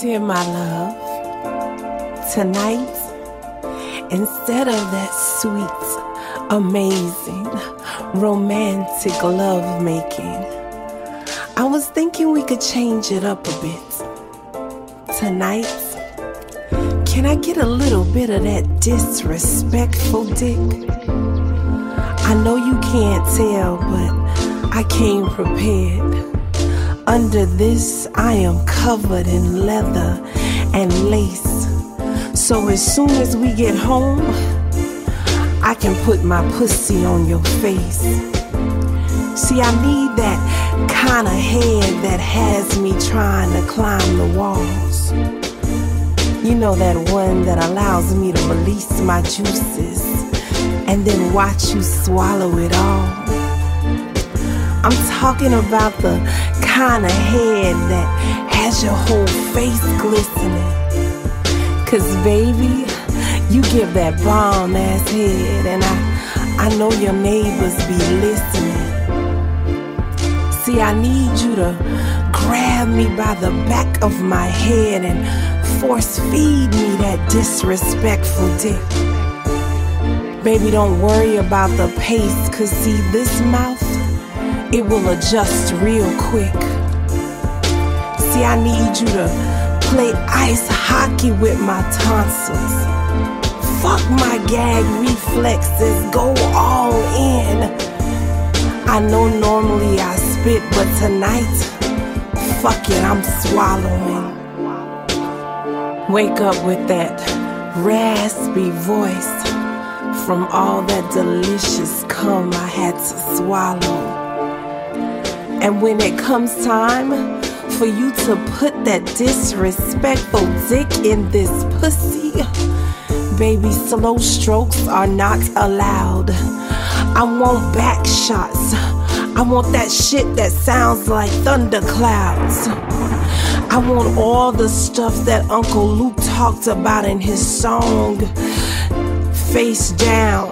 Dear my love, tonight, instead of that sweet, amazing, romantic love making, I was thinking we could change it up a bit. Tonight, can I get a little bit of that disrespectful dick? I know you can't tell, but I came prepared. Under this, I am covered in leather and lace. So as soon as we get home, I can put my pussy on your face. See, I need that kind of head that has me trying to climb the walls. You know, that one that allows me to release my juices and then watch you swallow it all. I'm talking about the kind of head that has your whole face glistening. Cause baby, you give that bomb ass head, and I, I know your neighbors be listening. See, I need you to grab me by the back of my head and force feed me that disrespectful dick. Baby, don't worry about the pace, cause see, this mouth it will adjust real quick. See, I need you to play ice hockey with my tonsils. Fuck my gag reflexes, go all in. I know normally I spit, but tonight, fuck it, I'm swallowing. Wake up with that raspy voice from all that delicious cum I had to swallow. And when it comes time for you to put that disrespectful dick in this pussy, baby, slow strokes are not allowed. I want back shots. I want that shit that sounds like thunderclouds. I want all the stuff that Uncle Luke talked about in his song. Face down,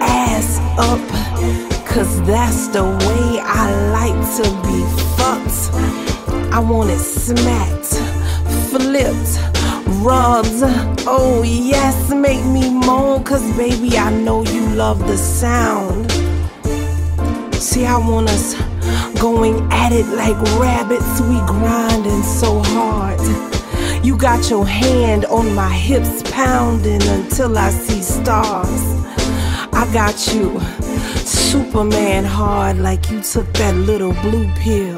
ass up Cause that's the way I like to be fucked. I want it smacked, flipped, rubbed. Oh, yes, make me moan. Cause baby, I know you love the sound. See, I want us going at it like rabbits. We grinding so hard. You got your hand on my hips, pounding until I see stars. I got you Superman hard like you took that little blue pill.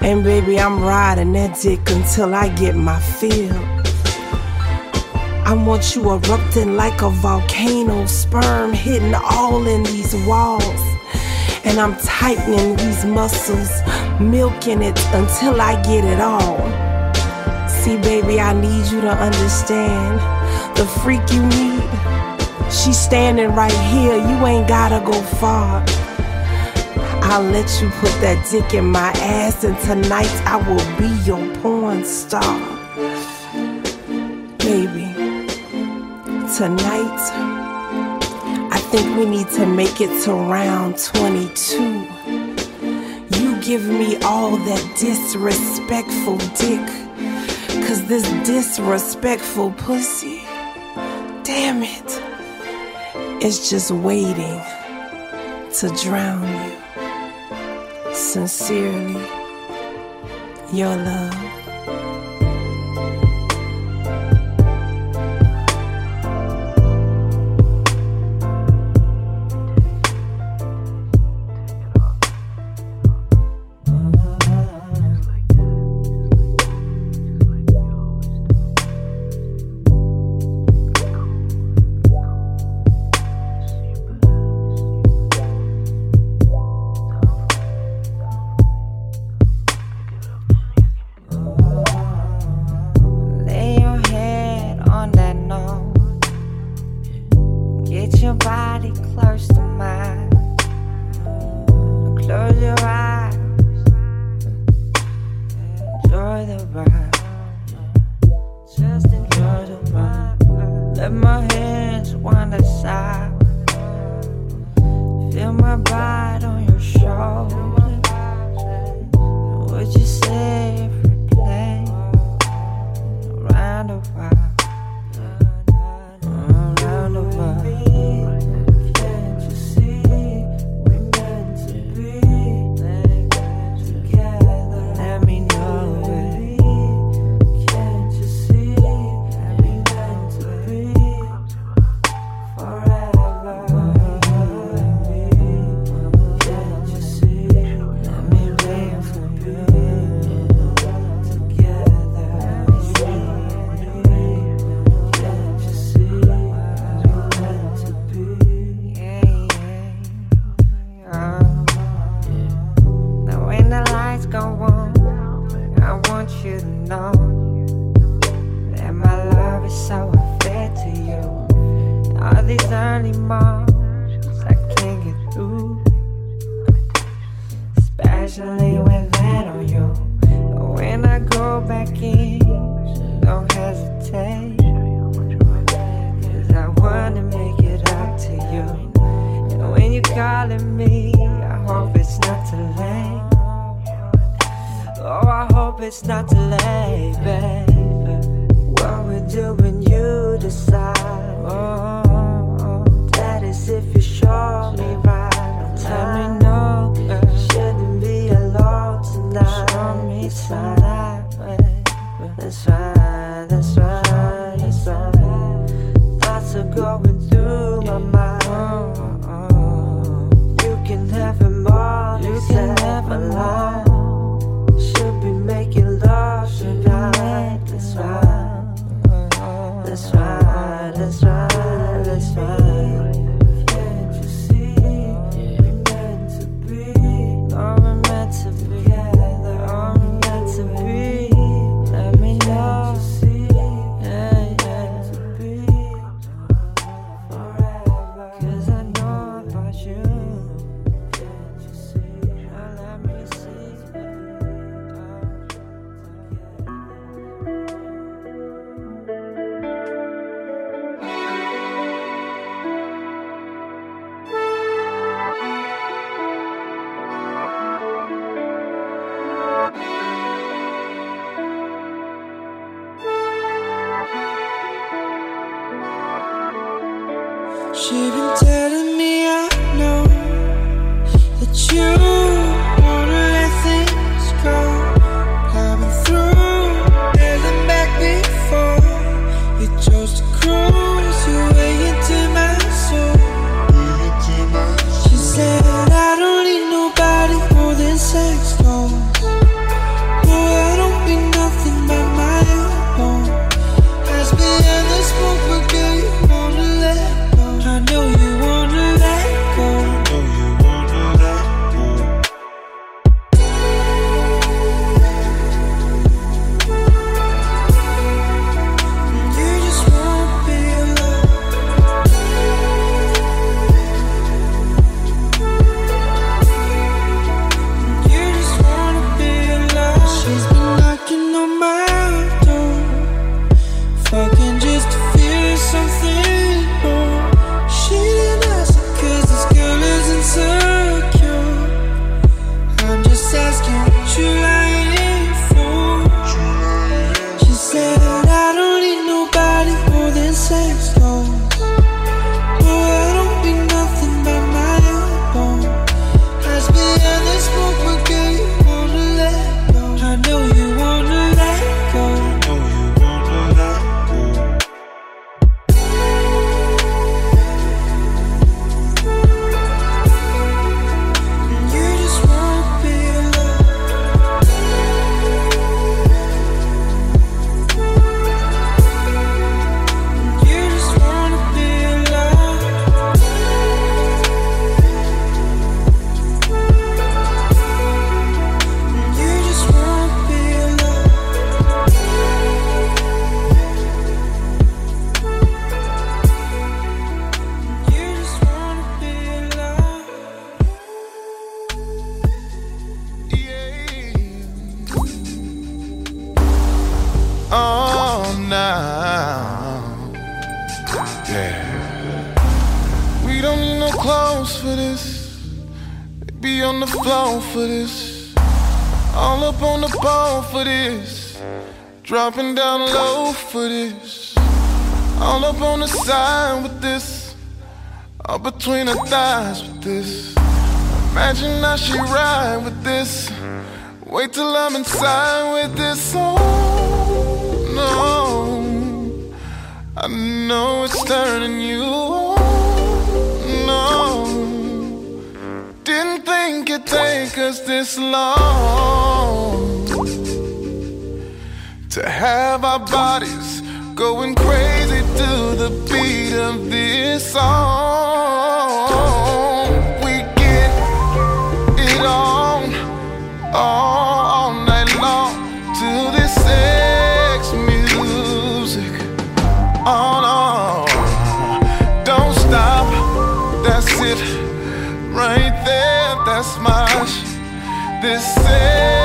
And baby, I'm riding that dick until I get my fill. I want you erupting like a volcano, sperm hitting all in these walls. And I'm tightening these muscles, milking it until I get it all. See, baby, I need you to understand the freak you need She's standing right here, you ain't gotta go far. I'll let you put that dick in my ass, and tonight I will be your porn star. Baby, tonight I think we need to make it to round 22. You give me all that disrespectful dick, cause this disrespectful pussy, damn it is just waiting to drown you. Sincerely, your love. inside with this, all between her thighs with this. Imagine how she ride with this. Wait till I'm inside with this. Oh no, I know it's turning you on. No, didn't think it'd take us this long to have our bodies going crazy to the beat of this song. We get it on all, all night long to this sex music. on, on, don't stop. That's it, right there. That's my this sex.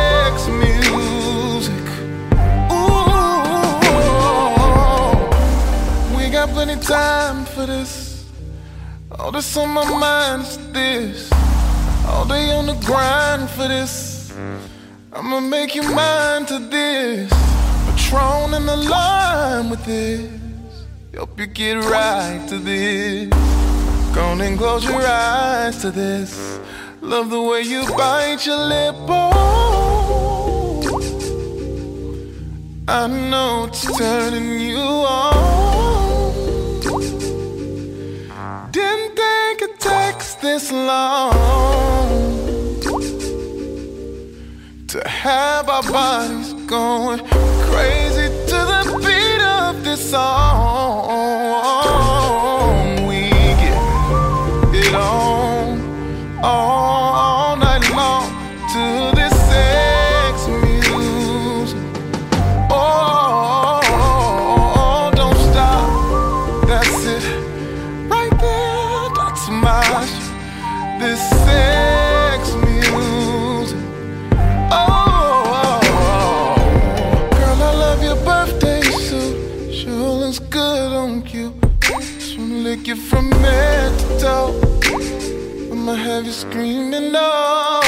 Time for this. All that's on my mind is this. All day on the grind for this. I'ma make you mine to this. Patron in the line with this. Help you get right to this. Go on and close your eyes to this. Love the way you bite your lip. Oh, I know it's turning you on. This long to have our bodies going crazy to the beat of this song. Have you screaming, no.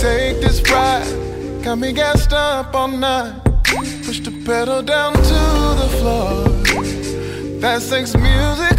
Take this ride, got me gassed up all night. Push the pedal down to the floor. That sex music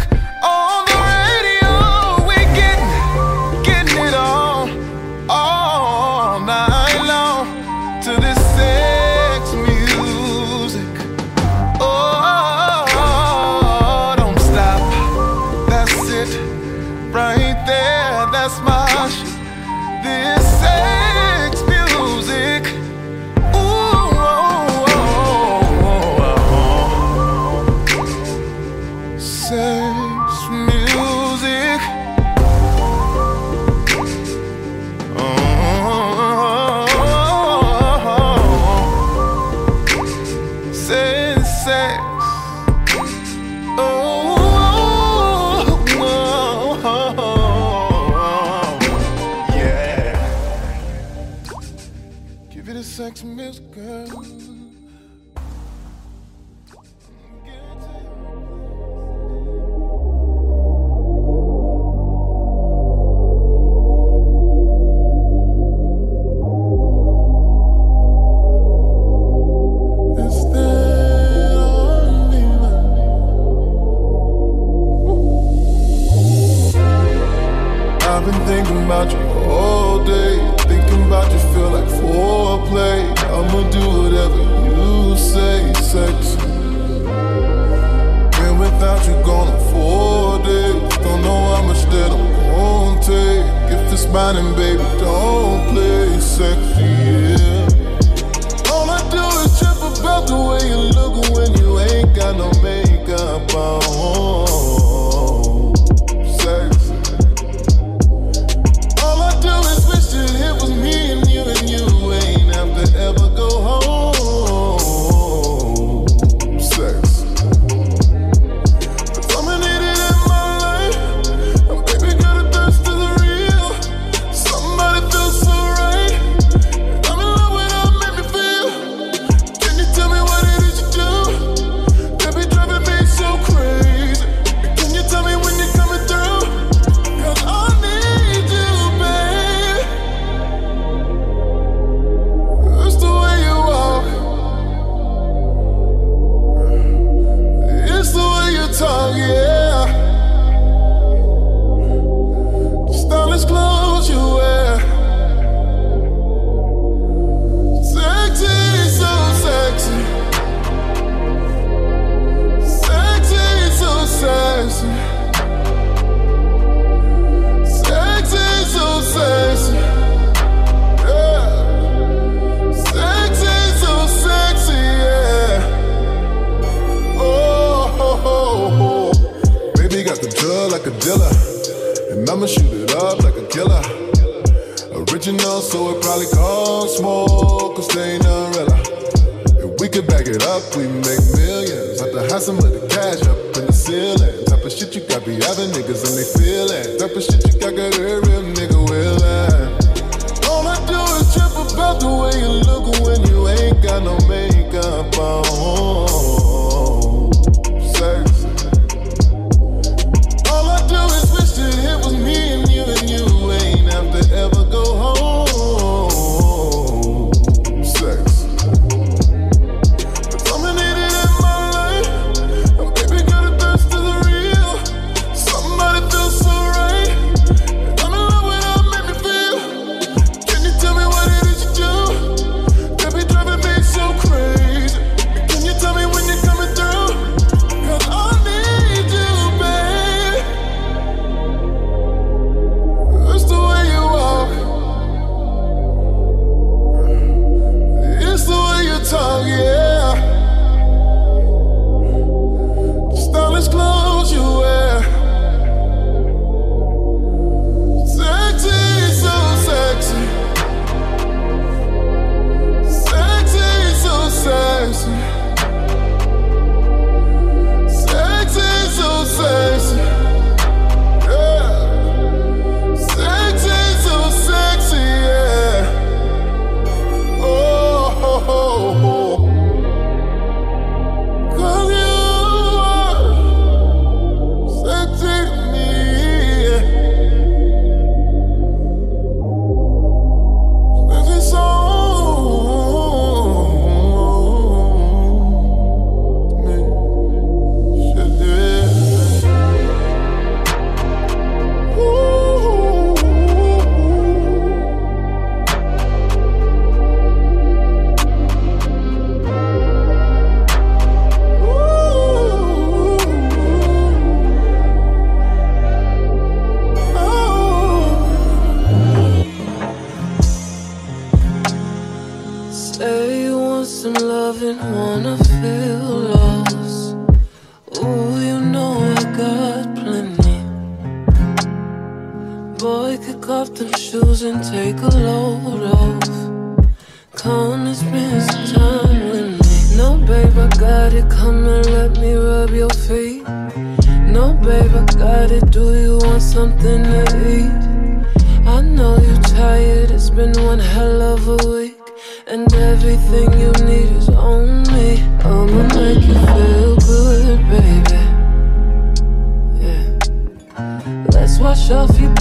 thinking about you all day. Thinking about you feel like foreplay. I'ma do whatever you say, sexy. Been without you gone on four days. Don't know how much that I'm gonna take. If it's mine, and baby, don't play sexy, yeah. All I do is trip about the way you look when you ain't got no makeup on.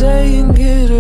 day and get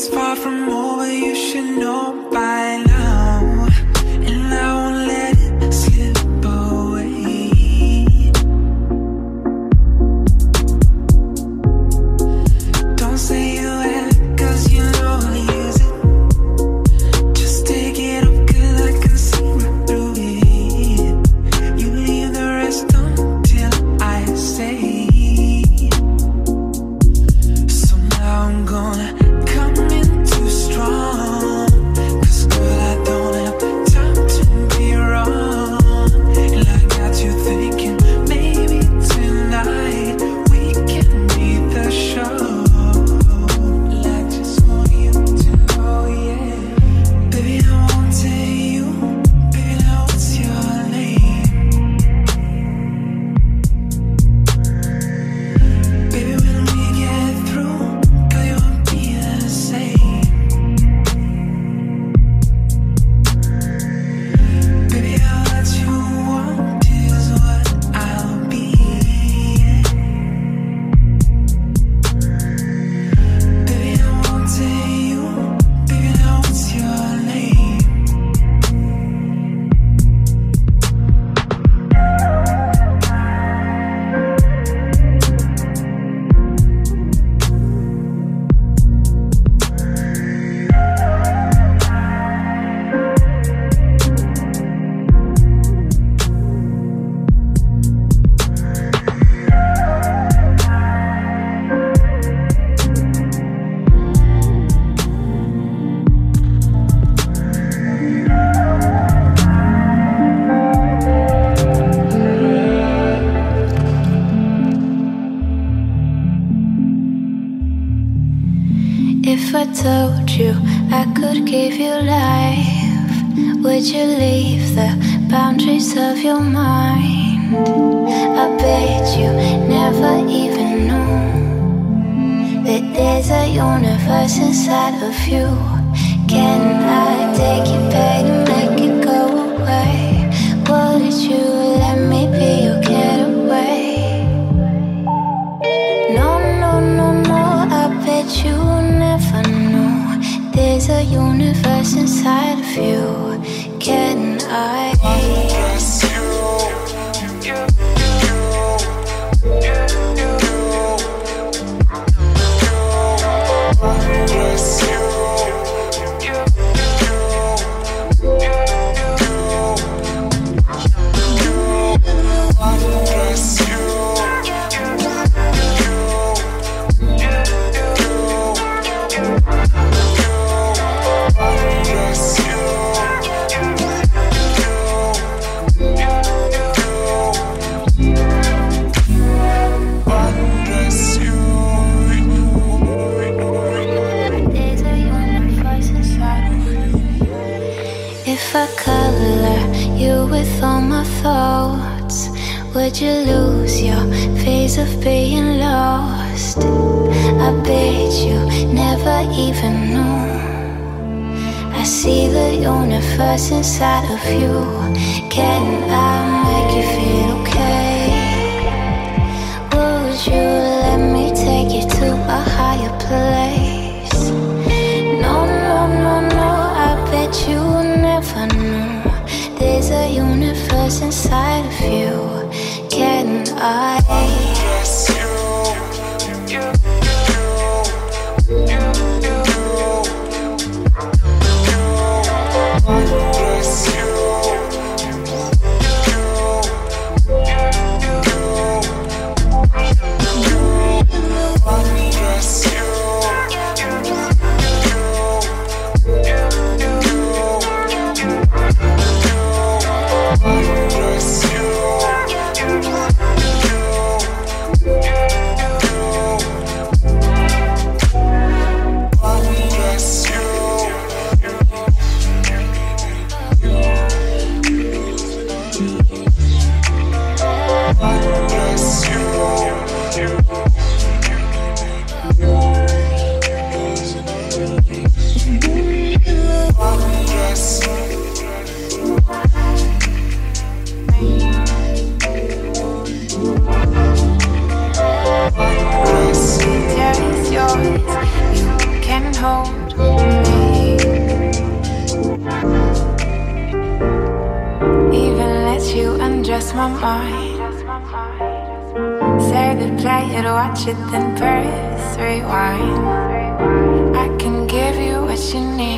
It's far from over, you should know. inside of you. Can I? it, then press rewind. I can give you what you need.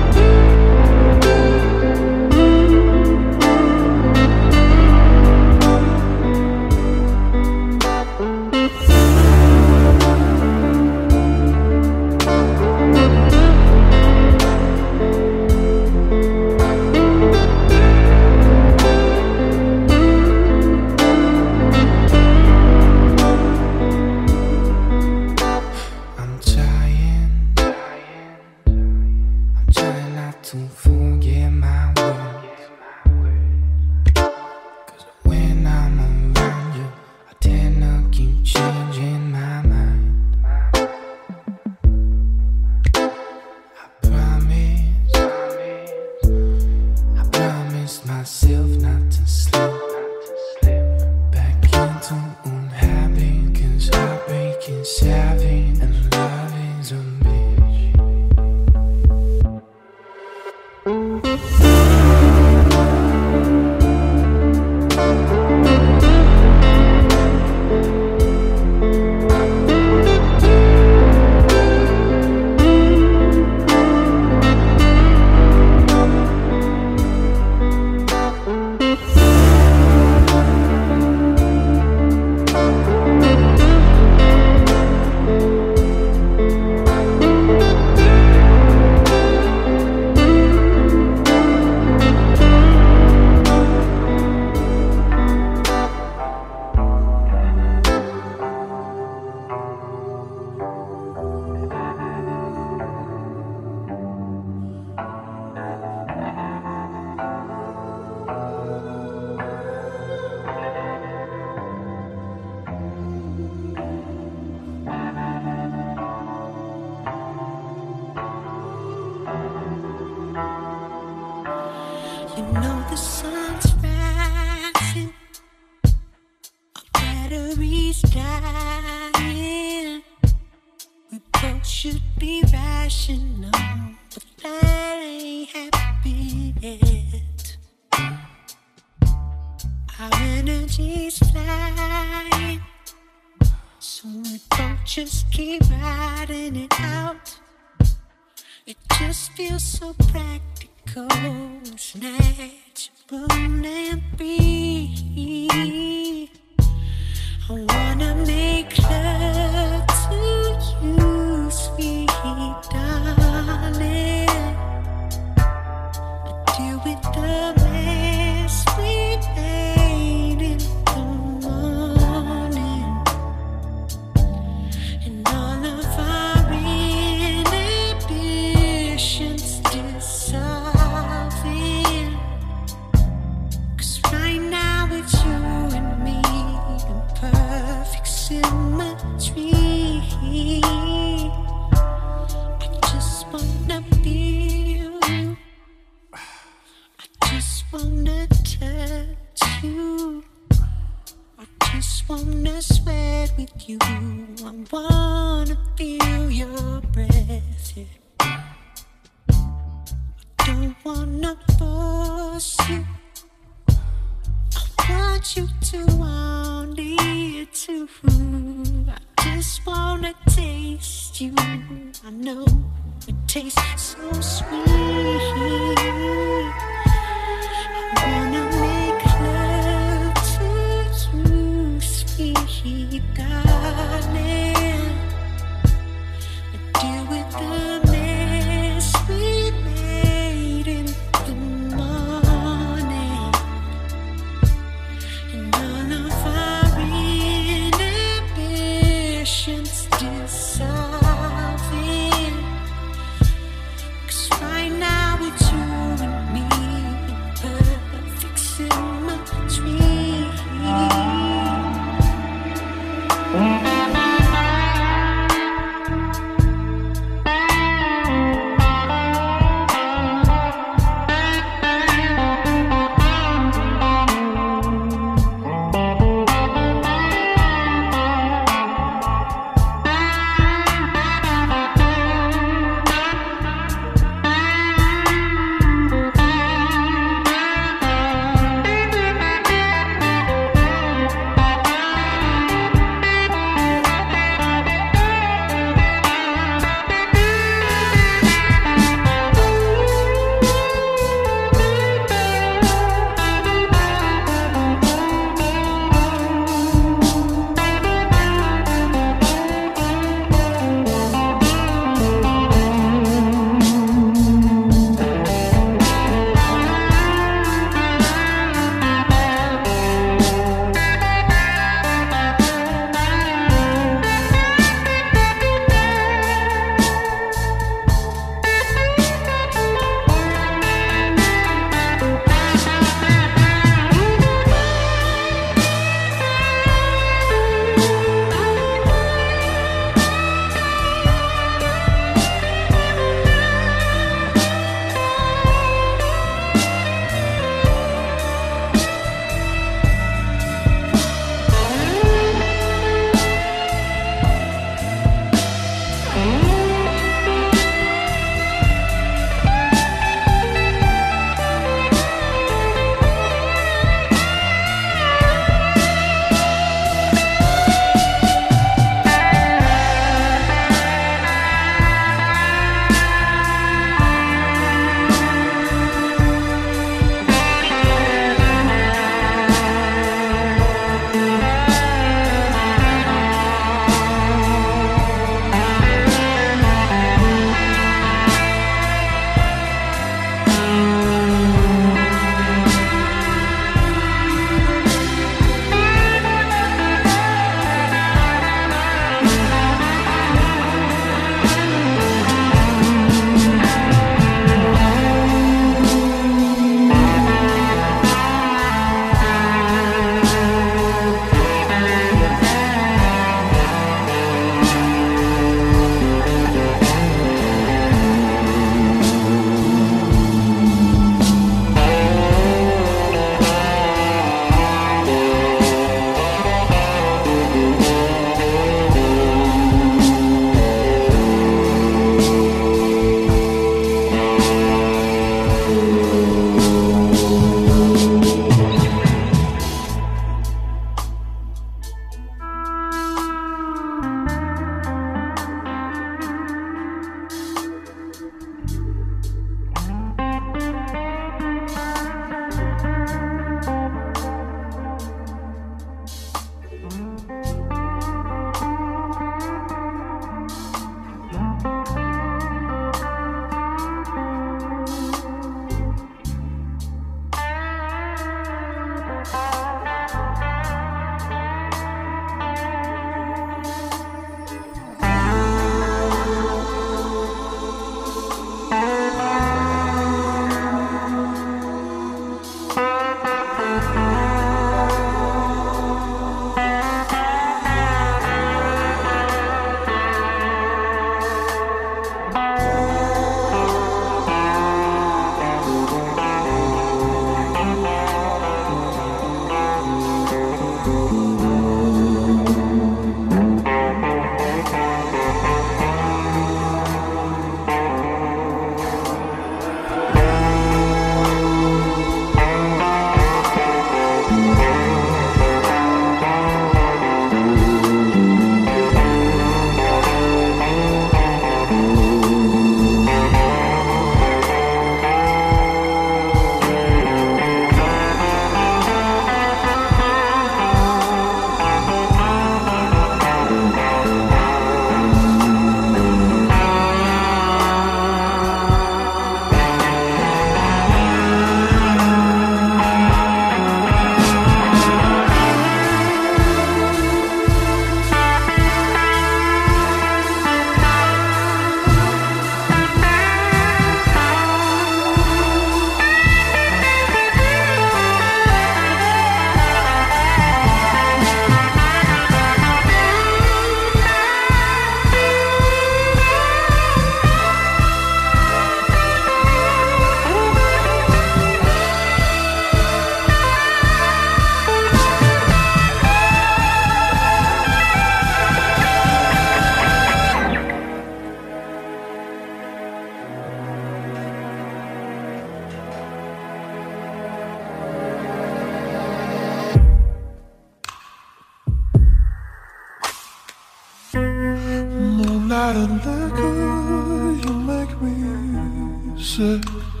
out of liquor, you make me sick.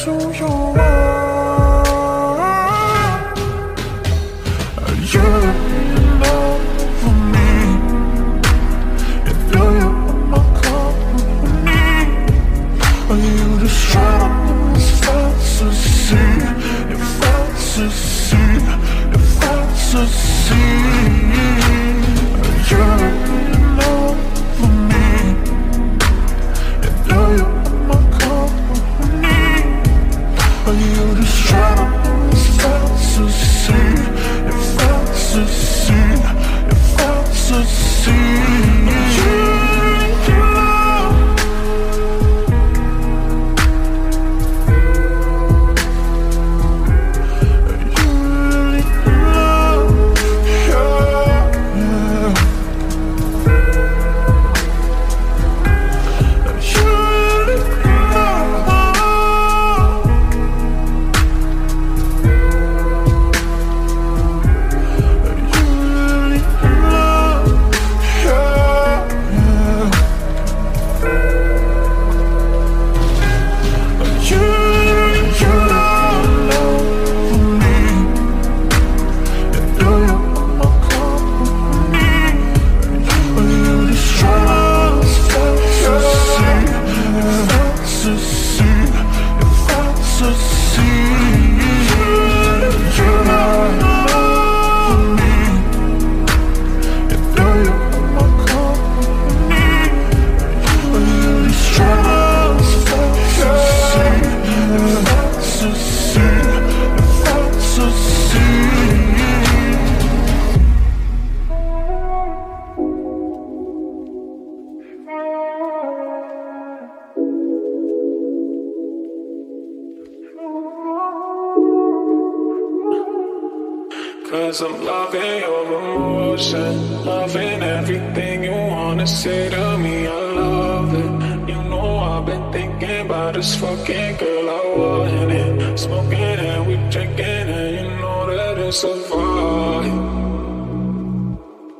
书上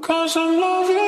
Cause I'm loving.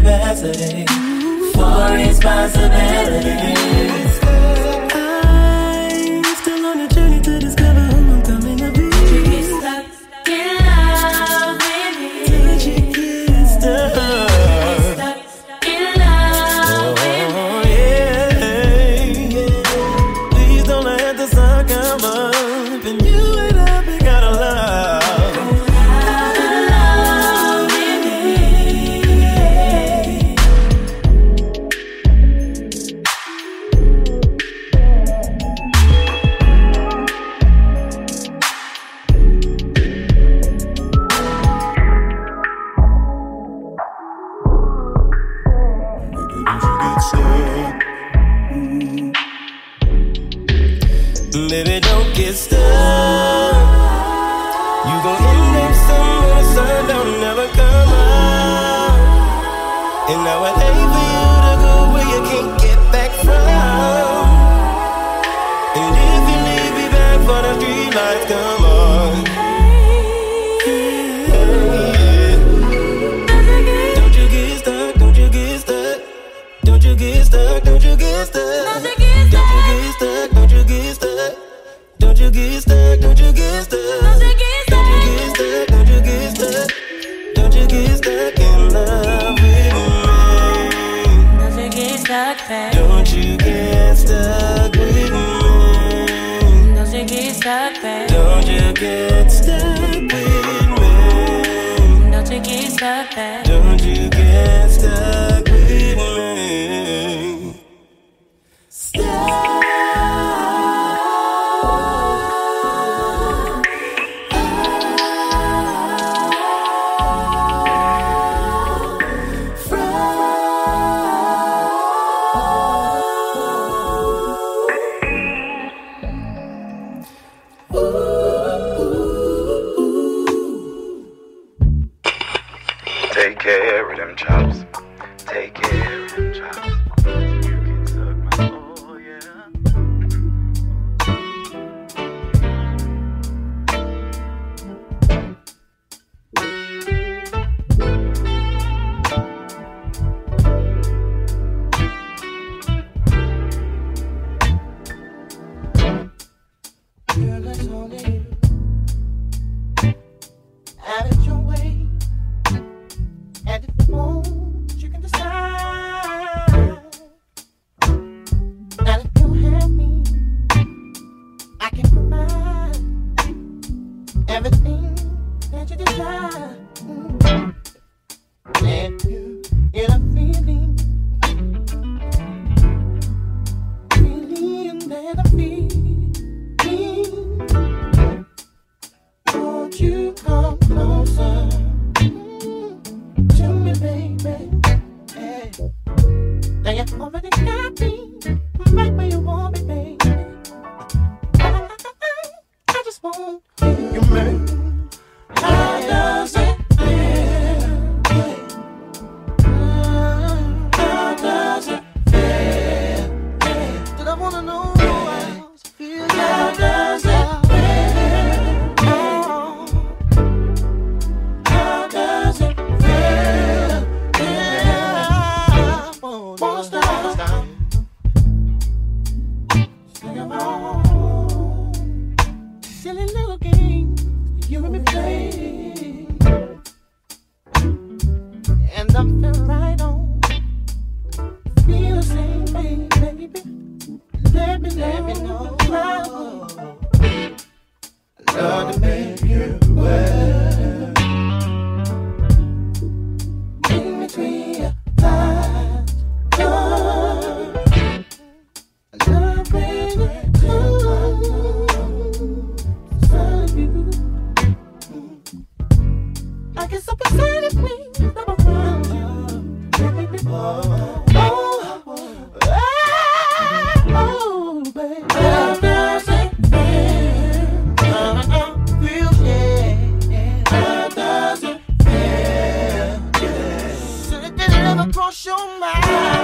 capacity for responsibilities. show my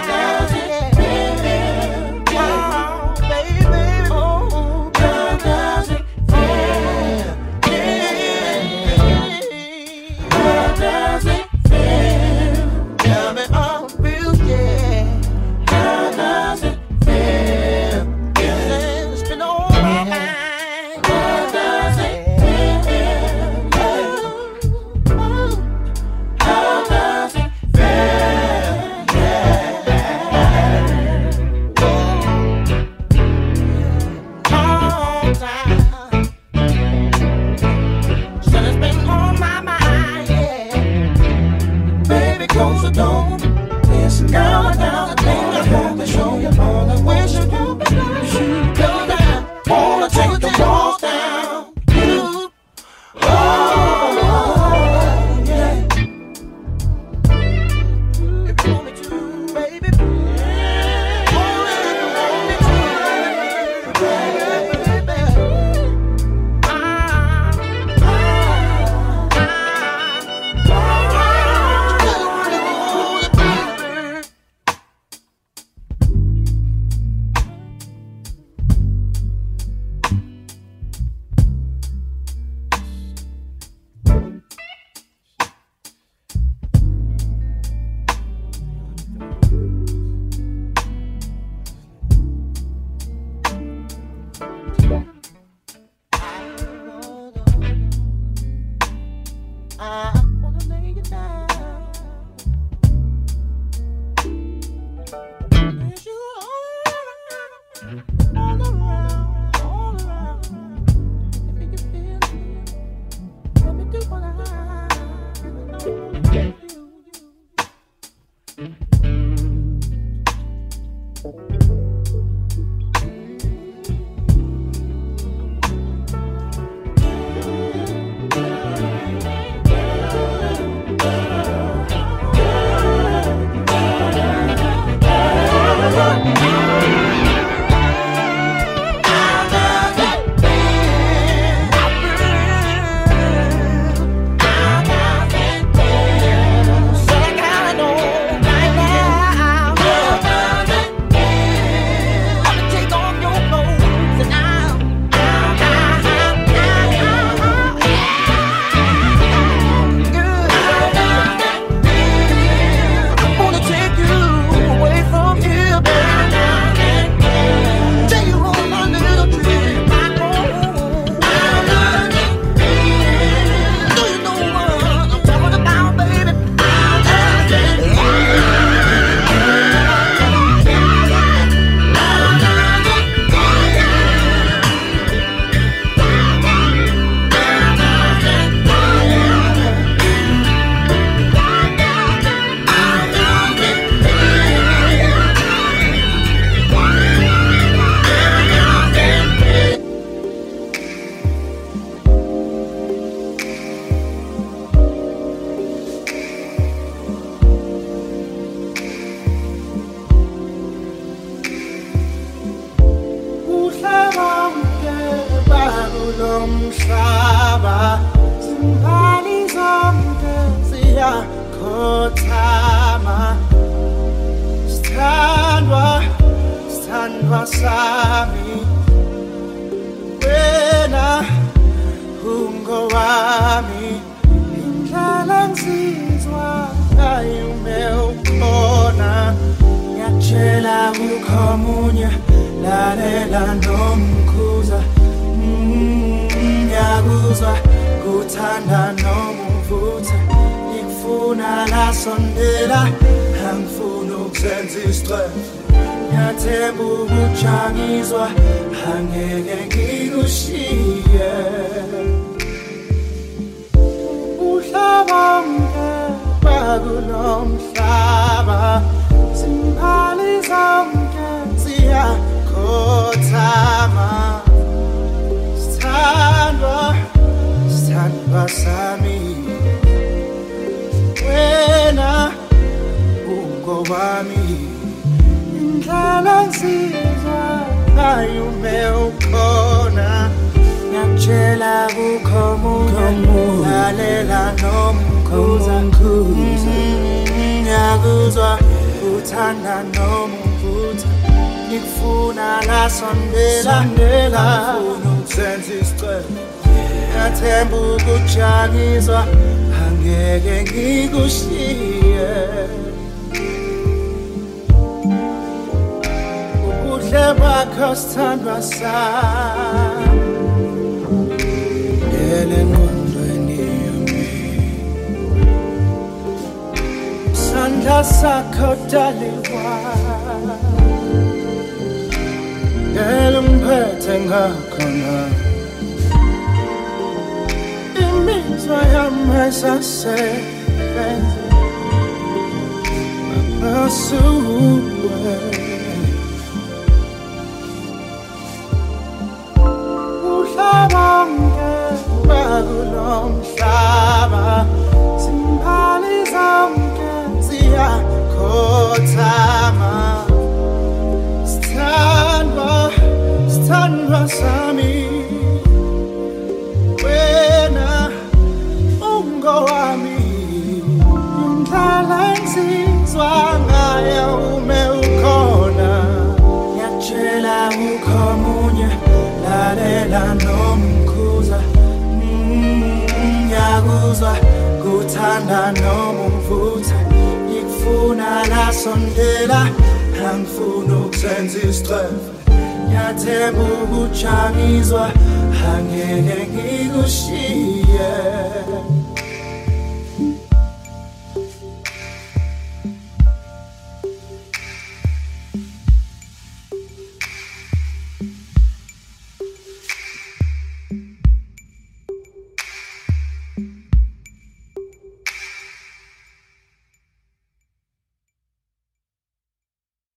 ungowami indlela nsizwa ayume ukhona ngiyakutshela kukho munye lalela nomkhuza. Mm-hmm. Ngiyakuzwa uthanda nomuvutha ngikufuna lasondela ngifuna ukusenza isicelo. Ngiyathemba ukujangizwa angeke ngikushiye ubuhle bakho sithandwa sami ngele ngqondweni yami sandla sakho daliwa ngele ngiphethe ngakhona imizwa yami esasebenza masuwe kuthanda nomuvutha ngikufuna lasondela angifuni ukusenza isicefe ngiyathemba ukujangizwa angeke ngikushiye